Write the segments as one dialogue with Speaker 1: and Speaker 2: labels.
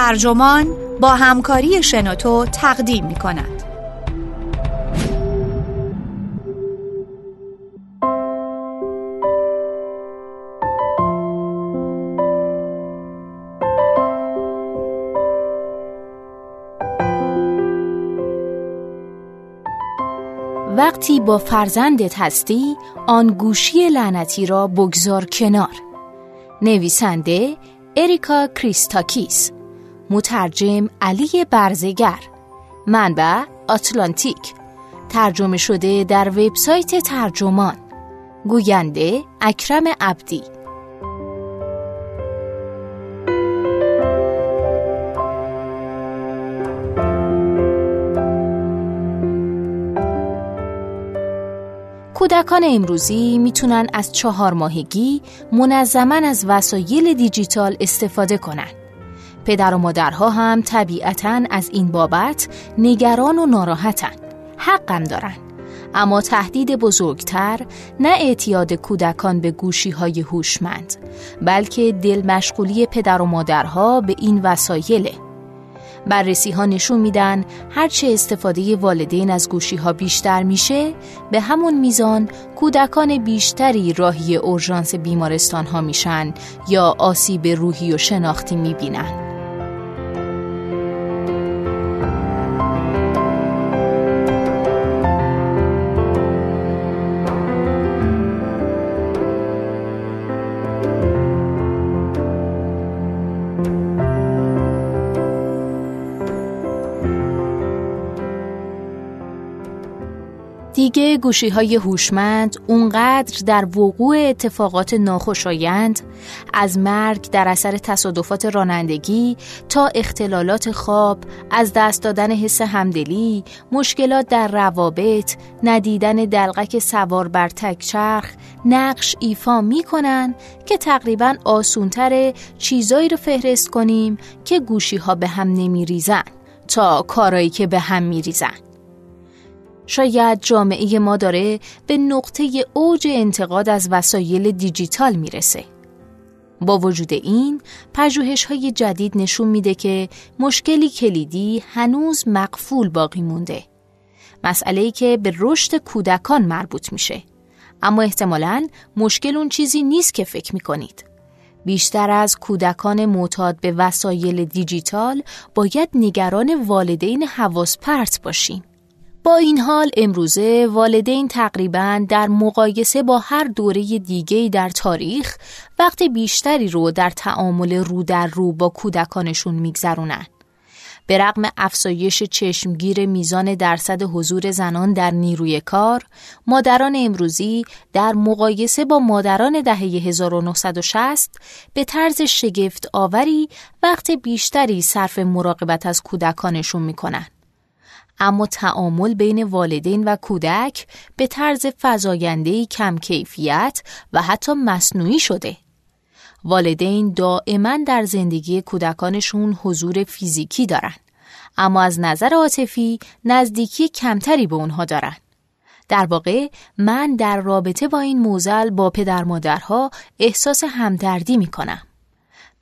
Speaker 1: ترجمان با همکاری شنوتو تقدیم می کند.
Speaker 2: وقتی با فرزندت هستی آن گوشی لعنتی را بگذار کنار نویسنده اریکا کریستاکیس مترجم علی برزگر. منبع آتلانتیک. ترجمه شده در وبسایت ترجمان. گوینده اکرم عبدی. کودکان امروزی می‌تونن از چهار ماهگی منظما از وسایل دیجیتال استفاده کنند. پدر و مادرها هم طبیعتا از این بابت نگران و ناراحتن. حقم دارن. اما تهدید بزرگتر نه اعتیاد کودکان به گوشی های هوشمند بلکه دل مشغولی پدر و مادرها به این وسایله بررسی ها نشون میدن هرچه استفاده والدین از گوشی ها بیشتر میشه به همون میزان کودکان بیشتری راهی اورژانس بیمارستان ها میشن یا آسیب روحی و شناختی می‌بینن گوشی های هوشمند اونقدر در وقوع اتفاقات ناخوشایند از مرگ در اثر تصادفات رانندگی تا اختلالات خواب از دست دادن حس همدلی مشکلات در روابط ندیدن دلغک سوار بر تکچرخ نقش ایفا می‌کنن که تقریبا آسونتر چیزایی رو فهرست کنیم که گوشی ها به هم نمیریزن تا کارایی که به هم میریزن. شاید جامعه ما داره به نقطه اوج انتقاد از وسایل دیجیتال می‌رسه. با وجود این، پژوهش های جدید نشون میده که مشکلی کلیدی هنوز مقفول باقی مونده. مسئله که به رشد کودکان مربوط میشه. اما احتمالاً مشکل اون چیزی نیست که فکر می‌کنید. بیشتر از کودکان معتاد به وسایل دیجیتال باید نگران والدین حواس پرت باشیم. با این حال امروزه والدین تقریبا در مقایسه با هر دوره دیگه در تاریخ وقت بیشتری رو در تعامل رو در رو با کودکانشون میگذرونن. به رغم افزایش چشمگیر میزان درصد حضور زنان در نیروی کار، مادران امروزی در مقایسه با مادران دهه 1960 به طرز شگفت آوری وقت بیشتری صرف مراقبت از کودکانشون می‌کنن. اما تعامل بین والدین و کودک به طرز فزایندهی کم کیفیت و حتی مصنوعی شده. والدین دائما در زندگی کودکانشون حضور فیزیکی دارن اما از نظر عاطفی نزدیکی کمتری به اونها دارن. در واقع من در رابطه با این موزل با پدر مادرها احساس همدردی می کنم.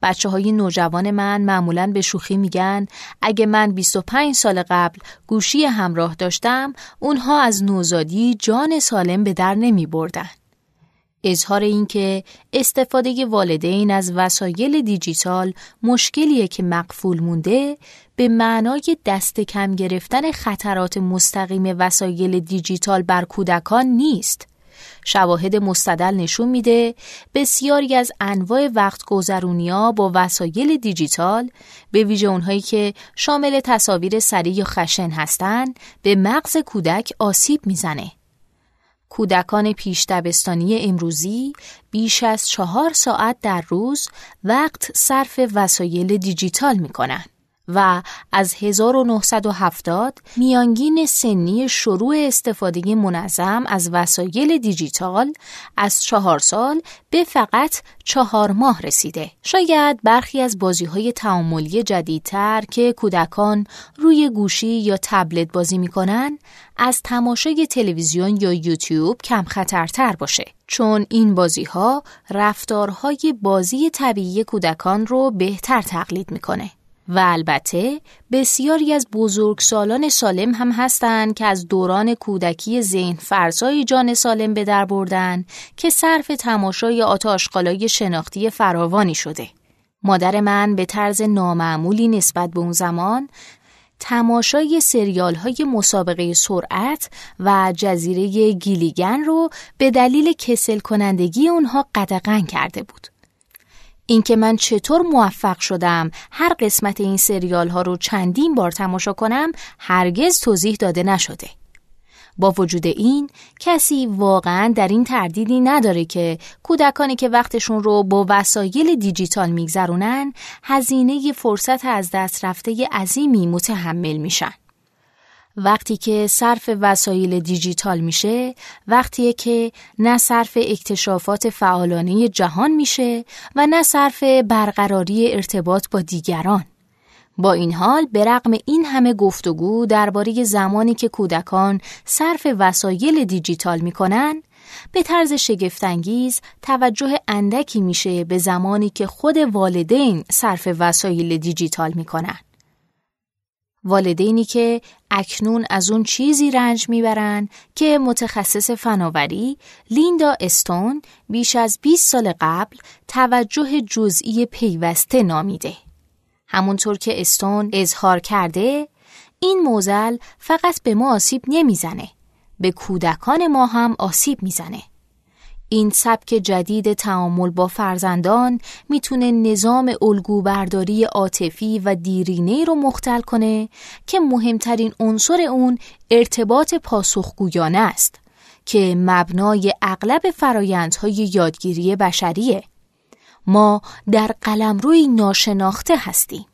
Speaker 2: بچه های نوجوان من معمولا به شوخی میگن اگه من 25 سال قبل گوشی همراه داشتم اونها از نوزادی جان سالم به در نمی بردن. اظهار اینکه استفاده والدین از وسایل دیجیتال مشکلیه که مقفول مونده به معنای دست کم گرفتن خطرات مستقیم وسایل دیجیتال بر کودکان نیست. شواهد مستدل نشون میده بسیاری از انواع وقت ها با وسایل دیجیتال به ویژه اونهایی که شامل تصاویر سریع یا خشن هستند به مغز کودک آسیب می‌زنه. کودکان پیش دبستانی امروزی بیش از چهار ساعت در روز وقت صرف وسایل دیجیتال می‌کنن. و از 1970 میانگین سنی شروع استفاده منظم از وسایل دیجیتال از چهار سال به فقط چهار ماه رسیده. شاید برخی از بازی های تعاملی جدیدتر که کودکان روی گوشی یا تبلت بازی می‌کنن از تماشای تلویزیون یا یوتیوب کم خطرتر باشه. چون این بازی ها رفتارهای بازی طبیعی کودکان رو بهتر تقلید می‌کنه. و البته بسیاری از بزرگسالان سالم هم هستند که از دوران کودکی ذهن فرسای جان سالم به در بردن که صرف تماشای آتاشقالای شناختی فراوانی شده. مادر من به طرز نامعمولی نسبت به اون زمان تماشای سریال های مسابقه سرعت و جزیره گیلیگن رو به دلیل کسل کنندگی اونها قدغن کرده بود. اینکه من چطور موفق شدم هر قسمت این سریال ها رو چندین بار تماشا کنم هرگز توضیح داده نشده. با وجود این کسی واقعا در این تردیدی نداره که کودکانی که وقتشون رو با وسایل دیجیتال میگذرونن هزینه فرصت از دست رفته عظیمی متحمل میشن. وقتی که صرف وسایل دیجیتال میشه وقتیه که نه صرف اکتشافات فعالانه جهان میشه و نه صرف برقراری ارتباط با دیگران. با این حال به رغم این همه گفتگو درباره زمانی که کودکان صرف وسایل دیجیتال می‌کنن به طرز شگفتانگیز توجه اندکی میشه به زمانی که خود والدین صرف وسایل دیجیتال می‌کنن. والدینی که اکنون از اون چیزی رنج می‌برن که متخصص فناوری لیندا استون بیش از 20 سال قبل توجه جزئی پیوسته نامیده. همونطور که استون اظهار کرده این موزل فقط به ما آسیب نمی‌زنه به کودکان ما هم آسیب می‌زنه این سبک جدید تعامل با فرزندان می‌تونه نظام الگوبرداری عاطفی و دیرینه رو مختل کنه که مهمترین عنصر اون ارتباط پاسخگویانه است که مبنای اغلب فرایندهای یادگیری بشریه. ما در قلمروی ناشناخته هستیم.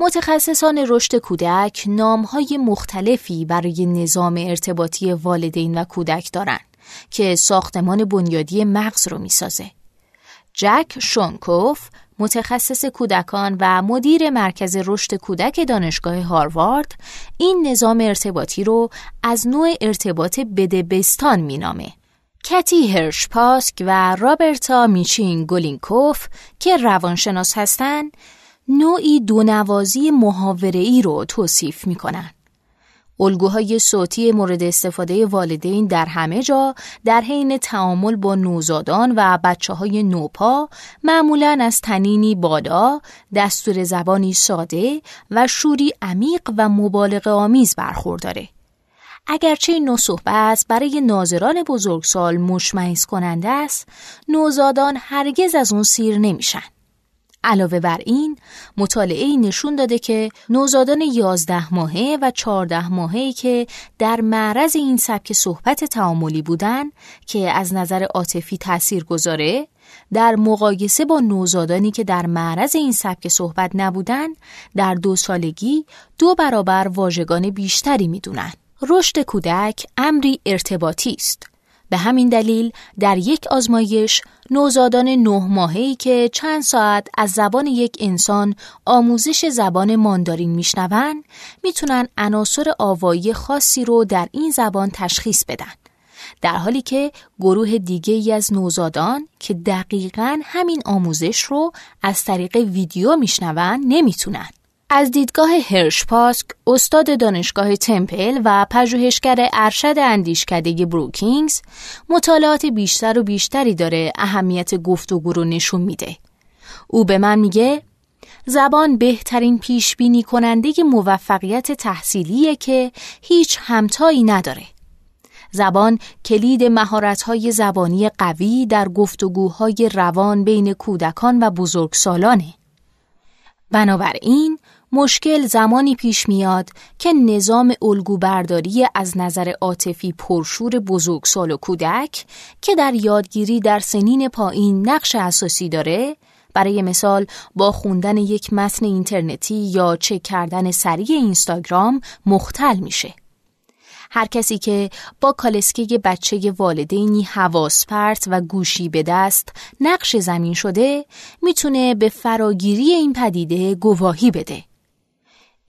Speaker 2: متخصصان رشد کودک نامهای مختلفی برای نظام ارتباطی والدین و کودک دارند که ساختمان بنیادی مغز رو می‌سازه. جک شونکوف متخصص کودکان و مدیر مرکز رشد کودک دانشگاه هاروارد این نظام ارتباطی رو از نوع ارتباط بدبستان مینامه. کتی هرشپاسک و رابرتا میچین گولینکوف که روانشناس هستند نوعی دونوازی محاوره رو توصیف می‌کنن. الگوهای صوتی مورد استفاده والدین در همه جا در حین تعامل با نوزادان و بچه های نوپا معمولا از تنینی بادا، دستور زبانی ساده و شوری عمیق و مبالغ آمیز برخورداره. اگرچه این نوع صحبت برای ناظران بزرگسال مشمعز کننده است، نوزادان هرگز از اون سیر نمیشن. علاوه بر این مطالعه نشون داده که نوزادان 11 ماهه و 14 ماهه که در معرض این سبک صحبت تعاملی بودن که از نظر عاطفی تأثیر گذاره در مقایسه با نوزادانی که در معرض این سبک صحبت نبودن در دو سالگی دو برابر واژگان بیشتری می‌دونن. رشد کودک امری ارتباطی است. به همین دلیل در یک آزمایش نوزادان نه ماهه‌ای که چند ساعت از زبان یک انسان آموزش زبان ماندارین میشنوند می‌تونن عناصر آوایی خاصی رو در این زبان تشخیص بدن. در حالی که گروه دیگه ای از نوزادان که دقیقا همین آموزش رو از طریق ویدیو میشنون نمی‌تونن. از دیدگاه هرشپاسک استاد دانشگاه تمپل و پژوهشگر ارشد اندیشکده بروکینگز مطالعات بیشتر و بیشتری داره اهمیت گفتگو رو نشون میده. او به من میگه زبان بهترین پیش بینی کننده موفقیت تحصیلیه که هیچ همتایی نداره. زبان کلید مهارت‌های زبانی قوی در گفتگوهای روان بین کودکان و بزرگسالانه. بنابراین مشکل زمانی پیش میاد که نظام الگوبرداری از نظر عاطفی پرشور بزرگسال و کودک که در یادگیری در سنین پایین نقش اساسی داره برای مثال با خوندن یک متن اینترنتی یا چک کردن سریع اینستاگرام مختل میشه. هر کسی که با کالسکه بچه والدینی حواس پرت و گوشی به دست نقش زمین شده می‌تونه به فراگیری این پدیده گواهی بده.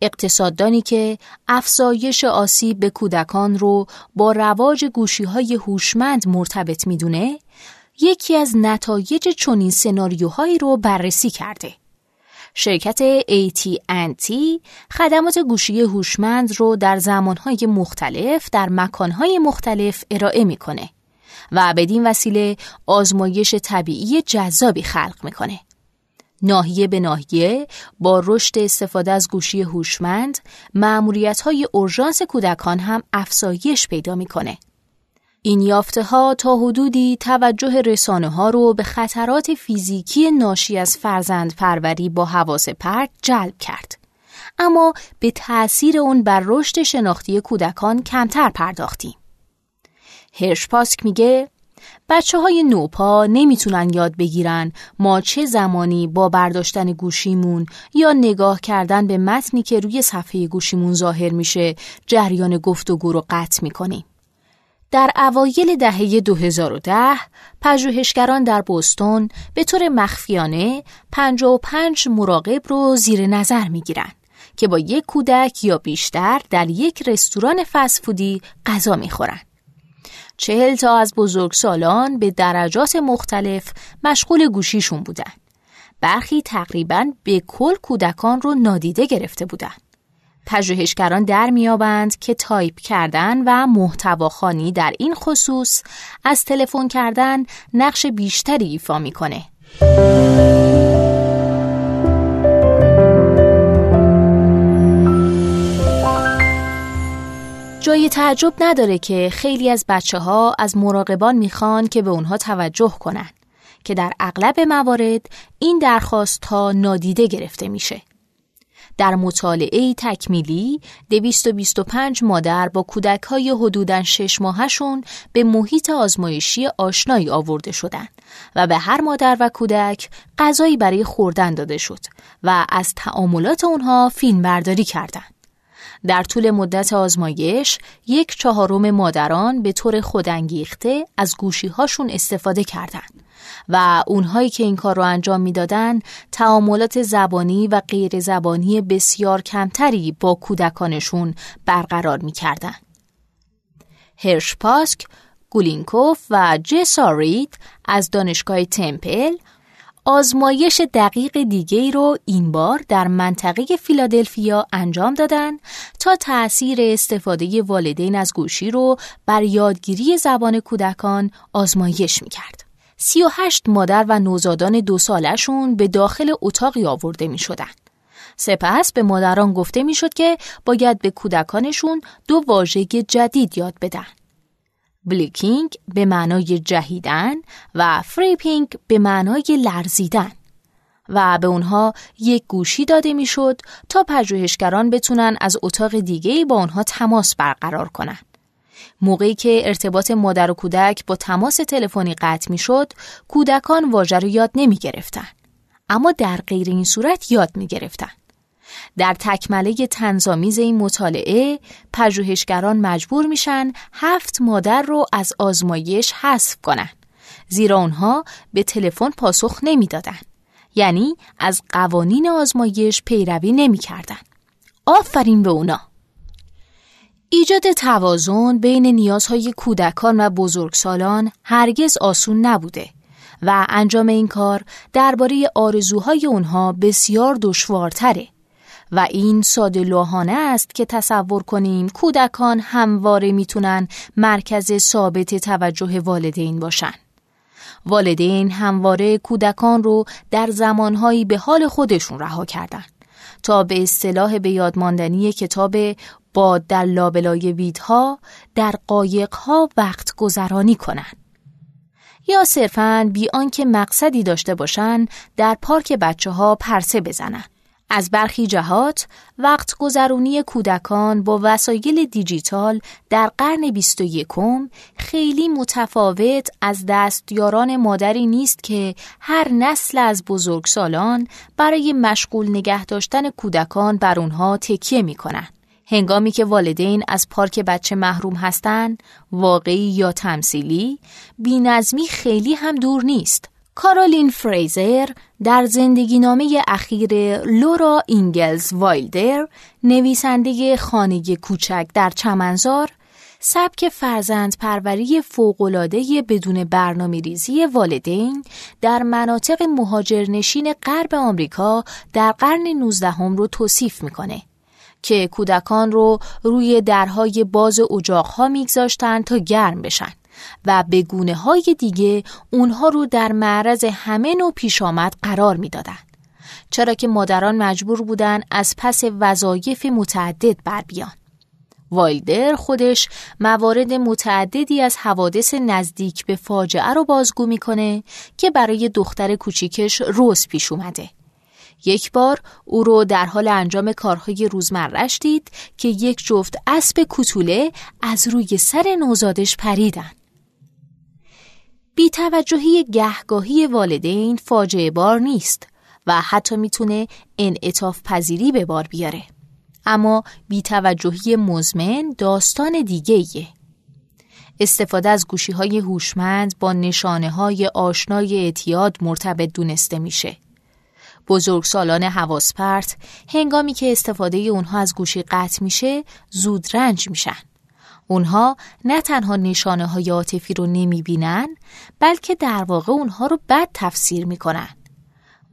Speaker 2: اقتصاددانی که افزایش آسیب به کودکان رو با رواج گوشی های هوشمند مرتبط می‌دونه یکی از نتایج چنین سناریوهایی رو بررسی کرده شرکت AT&T خدمات گوشی هوشمند رو در زمانهای مختلف در مکانهای مختلف ارائه می‌کنه و بدین وسیله آزمایش طبیعی جذابی خلق می‌کنه. ناحیه به ناحیه با رشد استفاده از گوشی هوشمند معمولیت های اورژانس کودکان هم افزایش پیدا می‌کنه. این یافته ها تا حدودی توجه رسانه ها رو به خطرات فیزیکی ناشی از فرزند پروری با حواس پرت جلب کرد. اما به تأثیر اون بر رشد شناختی کودکان کمتر پرداختیم. هرشپاسک میگه بچه های نوپا نمی‌تونن یاد بگیرن ما چه زمانی با برداشتن گوشیمون یا نگاه کردن به متنی که روی صفحه گوشیمون ظاهر میشه جریان گفتگو رو قطع می‌کنیم. در اوایل دهه 2010 پژوهشگران در بوستون به طور مخفیانه 55 مراقب رو زیر نظر می‌گیرن که با یک کودک یا بیشتر در یک رستوران فسفودی غذا می‌خورن. چهل تا از بزرگسالان به درجات مختلف مشغول گوشیشون بودن. برخی تقریبا به کل کودکان رو نادیده گرفته بودن. پژوهشگران در میابند که تایپ کردن و محتواخانی در این خصوص از تلفن کردن نقش بیشتری ایفا می‌کنه. جای تعجب نداره که خیلی از بچه ها از مراقبان می‌خوان که به اونها توجه کنن که در اغلب موارد این درخواست ها نادیده گرفته میشه. در مطالعه تکمیلی 225 مادر با کودک های حدوداً 6 ماهشون به محیط آزمایشی آشنایی آورده شدند و به هر مادر و کودک غذایی برای خوردن داده شد و از تعاملات اونها فیلم برداری کردند. در طول مدت آزمایش یک چهارم مادران به طور خودانگیخته از گوشی هاشون استفاده کردند و اونهایی که این کار رو انجام می‌دادند تعاملات زبانی و غیر زبانی بسیار کمتری با کودکانشون برقرار می‌کردند. هرشپاسک، گولینکوف و جسارید از دانشگاه تمپل آزمایش دقیق دیگه رو این بار در منطقه فیلادلفیا انجام دادن تا تأثیر استفاده والدین از گوشی رو بر یادگیری زبان کودکان آزمایش می‌کرد. 38 مادر و نوزادان دو سالشون به داخل اتاقی آورده می شدن. سپس به مادران گفته می شد که باید به کودکانشون دو واژه جدید یاد بدن. blicking به معنای جهیدن و frepping به معنای لرزیدن و به اونها یک گوشی داده می‌شد تا پژوهشگران بتونن از اتاق دیگه با اونها تماس برقرار کنن. موقعی که ارتباط مادر و کودک با تماس تلفنی قطع می‌شد، کودکان واژه رو یاد نمی گرفتن. اما در غیر این صورت یاد می گرفتن. در تکمله تنظامیز این مطالعه پژوهشگران مجبور میشن هفت مادر رو از آزمایش حذف کنن. زیرا اونها به تلفن پاسخ نمی‌دادند یعنی از قوانین آزمایش پیروی نمی‌کردن. آفرین به اونا. ایجاد توازن بین نیازهای کودکان و بزرگسالان هرگز آسون نبوده و انجام این کار درباره آرزوهای اونها بسیار دشوارتره. و این ساده لوحانه است که تصور کنیم کودکان همواره می‌تونن مرکز ثابت توجه والدین باشن. والدین همواره کودکان رو در زمانهایی به حال خودشون رها کردن تا به اصطلاح به یادماندنی کتاب باد در لابلای ویدها در قایقها وقت گذرانی کنند. یا صرفاً بی آنکه مقصدی داشته باشند در پارک بچه ها پرسه بزنند. از برخی جهات وقت گذرونی کودکان با وسایل دیجیتال در قرن 21 خیلی متفاوت از دستیاران مادری نیست که هر نسل از بزرگسالان برای مشغول نگه داشتن کودکان بر اونها تکیه می کنند. هنگامی که والدین از پارک بچه محروم هستند، واقعی یا تمثیلی، بینظمی خیلی هم دور نیست. کارولین فریزر در زندگی نامه اخیر لورا اینگلز وایلدر نویسنده خانه کوچک در چمنزار سبک فرزند پروری فوق العاده بدون برنامه ریزی والدین در مناطق مهاجرنشین غرب آمریکا در قرن 19 هم رو توصیف می‌کنه که کودکان رو روی درهای باز اجاقها میگذاشتن تا گرم بشن. و به گونه های دیگه اونها رو در معرض همه نوع پیش آمد قرار می‌دادن. چرا که مادران مجبور بودن از پس وظایف متعدد بر بیان. وایلدر خودش موارد متعددی از حوادث نزدیک به فاجعه رو بازگو می‌کنه که برای دختر کوچیکش روز پیش اومده. یک بار او رو در حال انجام کارهای روزمرش دید که یک جفت اسب کوتوله از روی سر نوزادش پریدن. بیتوجهی گهگاهی والدین فاجعه بار نیست و حتی می‌تونه انعطاف پذیری به بار بیاره. اما بیتوجهی مزمن داستان دیگه ایه. استفاده از گوشی های هوشمند با نشانه های آشنای اعتیاد مرتبط دونسته میشه. بزرگسالان حواس پرت هنگامی که استفاده اونها از گوشی قطع میشه زود رنج میشن. اونها نه تنها نشانه های عاطفی رو نمی بینن بلکه در واقع اونها رو بد تفسیر می‌کنن.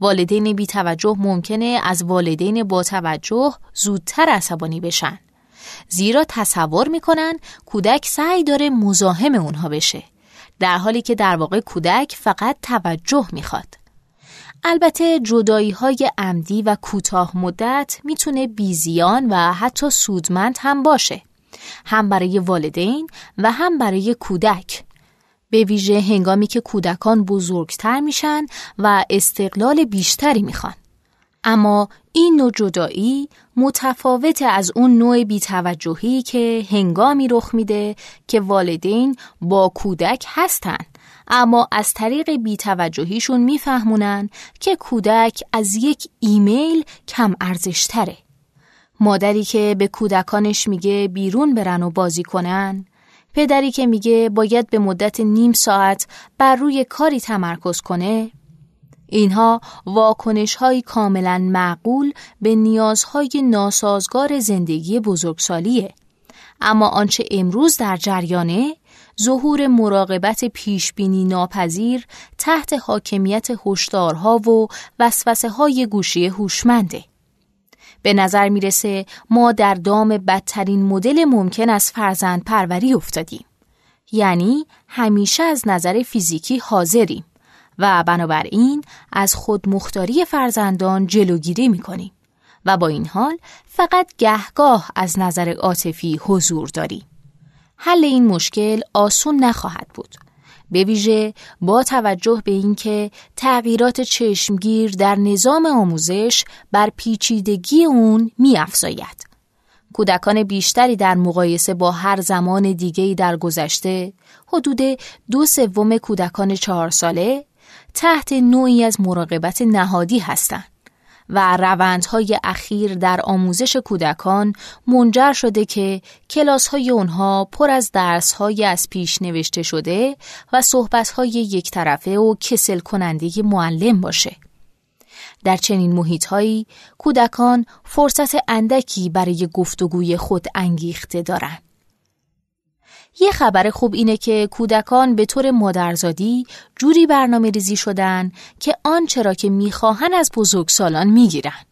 Speaker 2: والدین بی توجه ممکنه از والدین با توجه زودتر عصبانی بشن. زیرا تصور می‌کنن کودک سعی داره مزاحم اونها بشه. در حالی که در واقع کودک فقط توجه می‌خواد. البته جدایی های عمدی و کوتاه مدت می‌تونه بیزیان و حتی سودمند هم باشه. هم برای والدین و هم برای کودک به ویژه هنگامی که کودکان بزرگتر میشن و استقلال بیشتری می‌خوان. اما این نوع جدایی متفاوت از اون نوع بیتوجهی که هنگامی رخ میده که والدین با کودک هستن اما از طریق بیتوجهیشون میفهمونن که کودک از یک ایمیل کم ارزشتره. مادری که به کودکانش میگه بیرون برن و بازی کنن پدری که میگه باید به مدت نیم ساعت بر روی کاری تمرکز کنه اینها واکنش های کاملا معقول به نیازهای ناسازگار زندگی بزرگسالیه اما آنچه امروز در جریانه ظهور مراقبت پیشبینی ناپذیر تحت حاکمیت هشدارها و وسوسه های گوشی هوشمنده. به نظر می‌رسه ما در دام بدترین مدل ممکن از فرزند پروری افتادیم. یعنی همیشه از نظر فیزیکی حاضریم و بنابراین از خود مختاری فرزندان جلوگیری می‌کنیم و با این حال فقط گهگاه از نظر عاطفی حضور داریم. حل این مشکل آسون نخواهد بود. به ویژه با توجه به اینکه تغییرات چشمگیر در نظام آموزش بر پیچیدگی اون میافزاید. کودکان بیشتری در مقایسه با هر زمان دیگری در گذشته حدود دو سوم کودکان چهار ساله تحت نوعی از مراقبت نهادی هستند. و روندهای اخیر در آموزش کودکان منجر شده که کلاس های اونها پر از درس های از پیش نوشته شده و صحبت های یک طرفه و کسل کننده معلم باشه. در چنین محیط هایی کودکان فرصت اندکی برای گفتگوی خود انگیخته دارند. یه خبر خوب اینه که کودکان به طور مادرزادی جوری برنامه ریزی شدن که آنچه را که می‌خواهن از بزرگسالان می‌گیرن.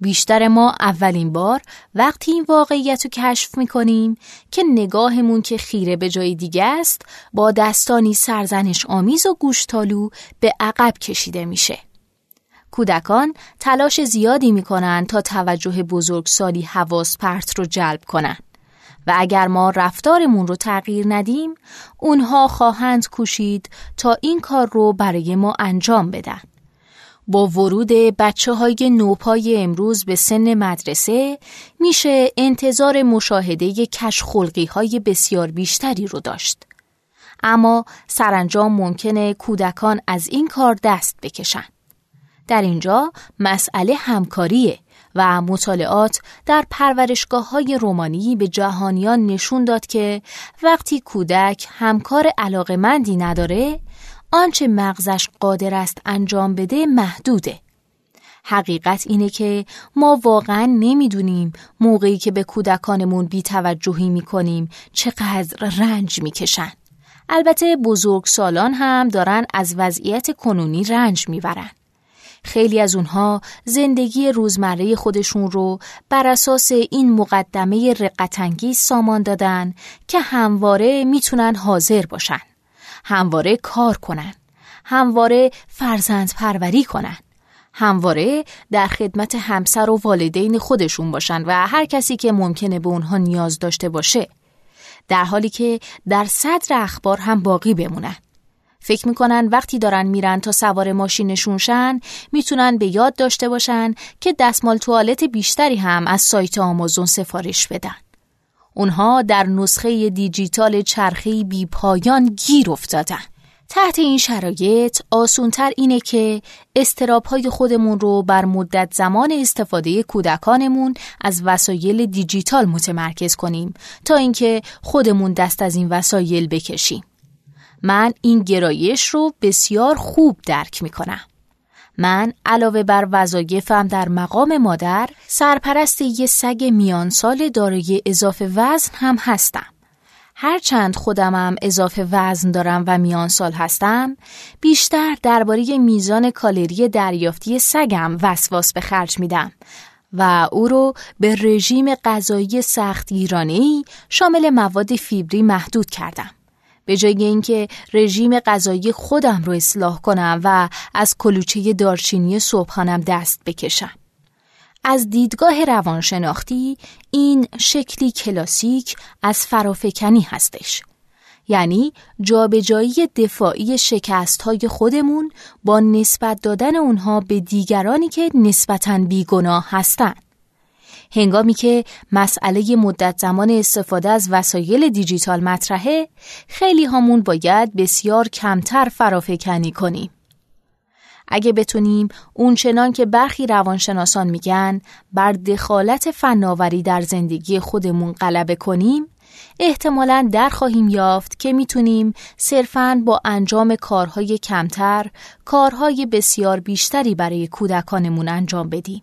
Speaker 2: بیشتر ما اولین بار وقتی این واقعیت رو کشف می‌کنیم که نگاهمون که خیره به جای دیگه است با دستانی سرزنش آمیز و گوشتالو به عقب کشیده میشه. کودکان تلاش زیادی می‌کنن تا توجه بزرگسالی حواس پرت رو جلب کنن. و اگر ما رفتارمون رو تغییر ندیم اونها خواهند کوشید تا این کار رو برای ما انجام بدن. با ورود بچه های نوپای امروز به سن مدرسه میشه انتظار مشاهده کش خلقی های بسیار بیشتری رو داشت. اما سرانجام ممکنه کودکان از این کار دست بکشن. در اینجا مسئله همکاریه و مطالعات در پرورشگاه های رومانی به جهانیان نشون داد که وقتی کودک همکار علاقمندی نداره آنچه مغزش قادر است انجام بده محدوده. حقیقت اینه که ما واقعا نمی‌دونیم موقعی که به کودکانمون بیتوجهی می‌کنیم چقدر رنج می‌کشن. البته بزرگ سالان هم دارن از وضعیت کنونی رنج می‌برن. خیلی از اونها زندگی روزمره خودشون رو بر اساس این مقدمه رقتانگیز سامان دادن که همواره می‌تونن حاضر باشن. همواره کار کنن. همواره فرزند پروری کنن. همواره در خدمت همسر و والدین خودشون باشن و هر کسی که ممکنه به اونها نیاز داشته باشه در حالی که در صدر اخبار هم باقی بمونن فکر می‌کنن وقتی دارن میرن تا سوار ماشینشون شن می‌تونن به یاد داشته باشن که دستمال توالت بیشتری هم از سایت آمازون سفارش بدن. اونها در نسخه دیجیتال چرخی بی پایان گیر افتادن. تحت این شرایط آسونتر اینه که استراب های خودمون رو بر مدت زمان استفاده کودکانمون از وسایل دیجیتال متمرکز کنیم تا اینکه خودمون دست از این وسایل بکشیم. من این گرایش رو بسیار خوب درک می کنم. من علاوه بر وظایفم در مقام مادر سرپرست یه سگ میان سال دارای اضافه وزن هم هستم. هرچند خودمم اضافه وزن دارم و میان سال هستم بیشتر درباره میزان کالری دریافتی سگم وسواس به خرج میدم و او رو به رژیم غذایی سخت ایرانی شامل مواد فیبری محدود کردم. به جای اینکه رژیم غذایی خودم رو اصلاح کنم و از کلوچه دارچینی صبحانم دست بکشم. از دیدگاه روانشناختی این شکلی کلاسیک از فرافکنی هستش. یعنی جابجایی دفاعی شکست های خودمون با نسبت دادن اونها به دیگرانی که نسبتاً بیگناه هستند. هنگامی که مسئله مدت زمان استفاده از وسایل دیجیتال مطرحه خیلی همون باید بسیار کمتر فرافکنی کنیم. اگه بتونیم اون چنان که برخی روانشناسان میگن بر دخالت فناوری در زندگی خودمون غلبه کنیم احتمالا در خواهیم یافت که می‌تونیم صرفاً با انجام کارهای کمتر کارهای بسیار بیشتری برای کودکانمون انجام بدیم.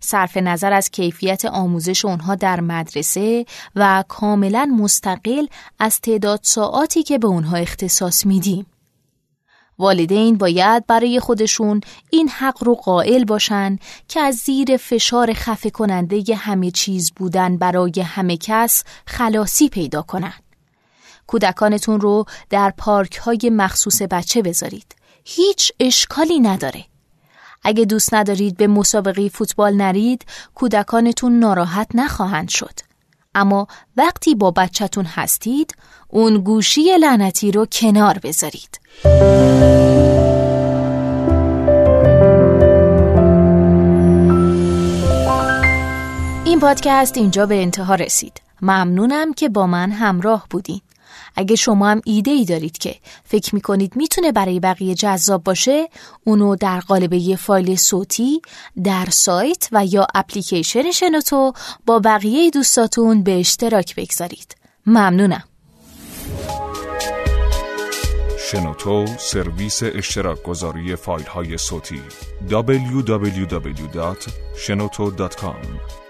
Speaker 2: صرف نظر از کیفیت آموزش اونها در مدرسه و کاملا مستقل از تعداد ساعاتی که به اونها اختصاص میدیم. والدین باید برای خودشون این حق رو قائل باشن که از زیر فشار خفه کننده همه چیز بودن برای همه کس خلاصی پیدا کنن. کودکانتون رو در پارک های مخصوص بچه بذارید. هیچ اشکالی نداره. اگه دوست ندارید به مسابقه فوتبال نرید کودکانتون ناراحت نخواهند شد. اما وقتی با بچهتون هستید اون گوشی لعنتی رو کنار بذارید. این پادکست اینجا به انتها رسید. ممنونم که با من همراه بودین. اگه شما هم ایده ای دارید که فکر می‌کنید می‌تونه برای بقیه جذاب باشه اونو در قالب یه فایل صوتی در سایت و یا اپلیکیشن شنوتو با بقیه دوستاتون به اشتراک بگذارید. ممنونم.
Speaker 3: شنوتو سرویس اشتراک گذاری فایل های صوتی www.shenoto.com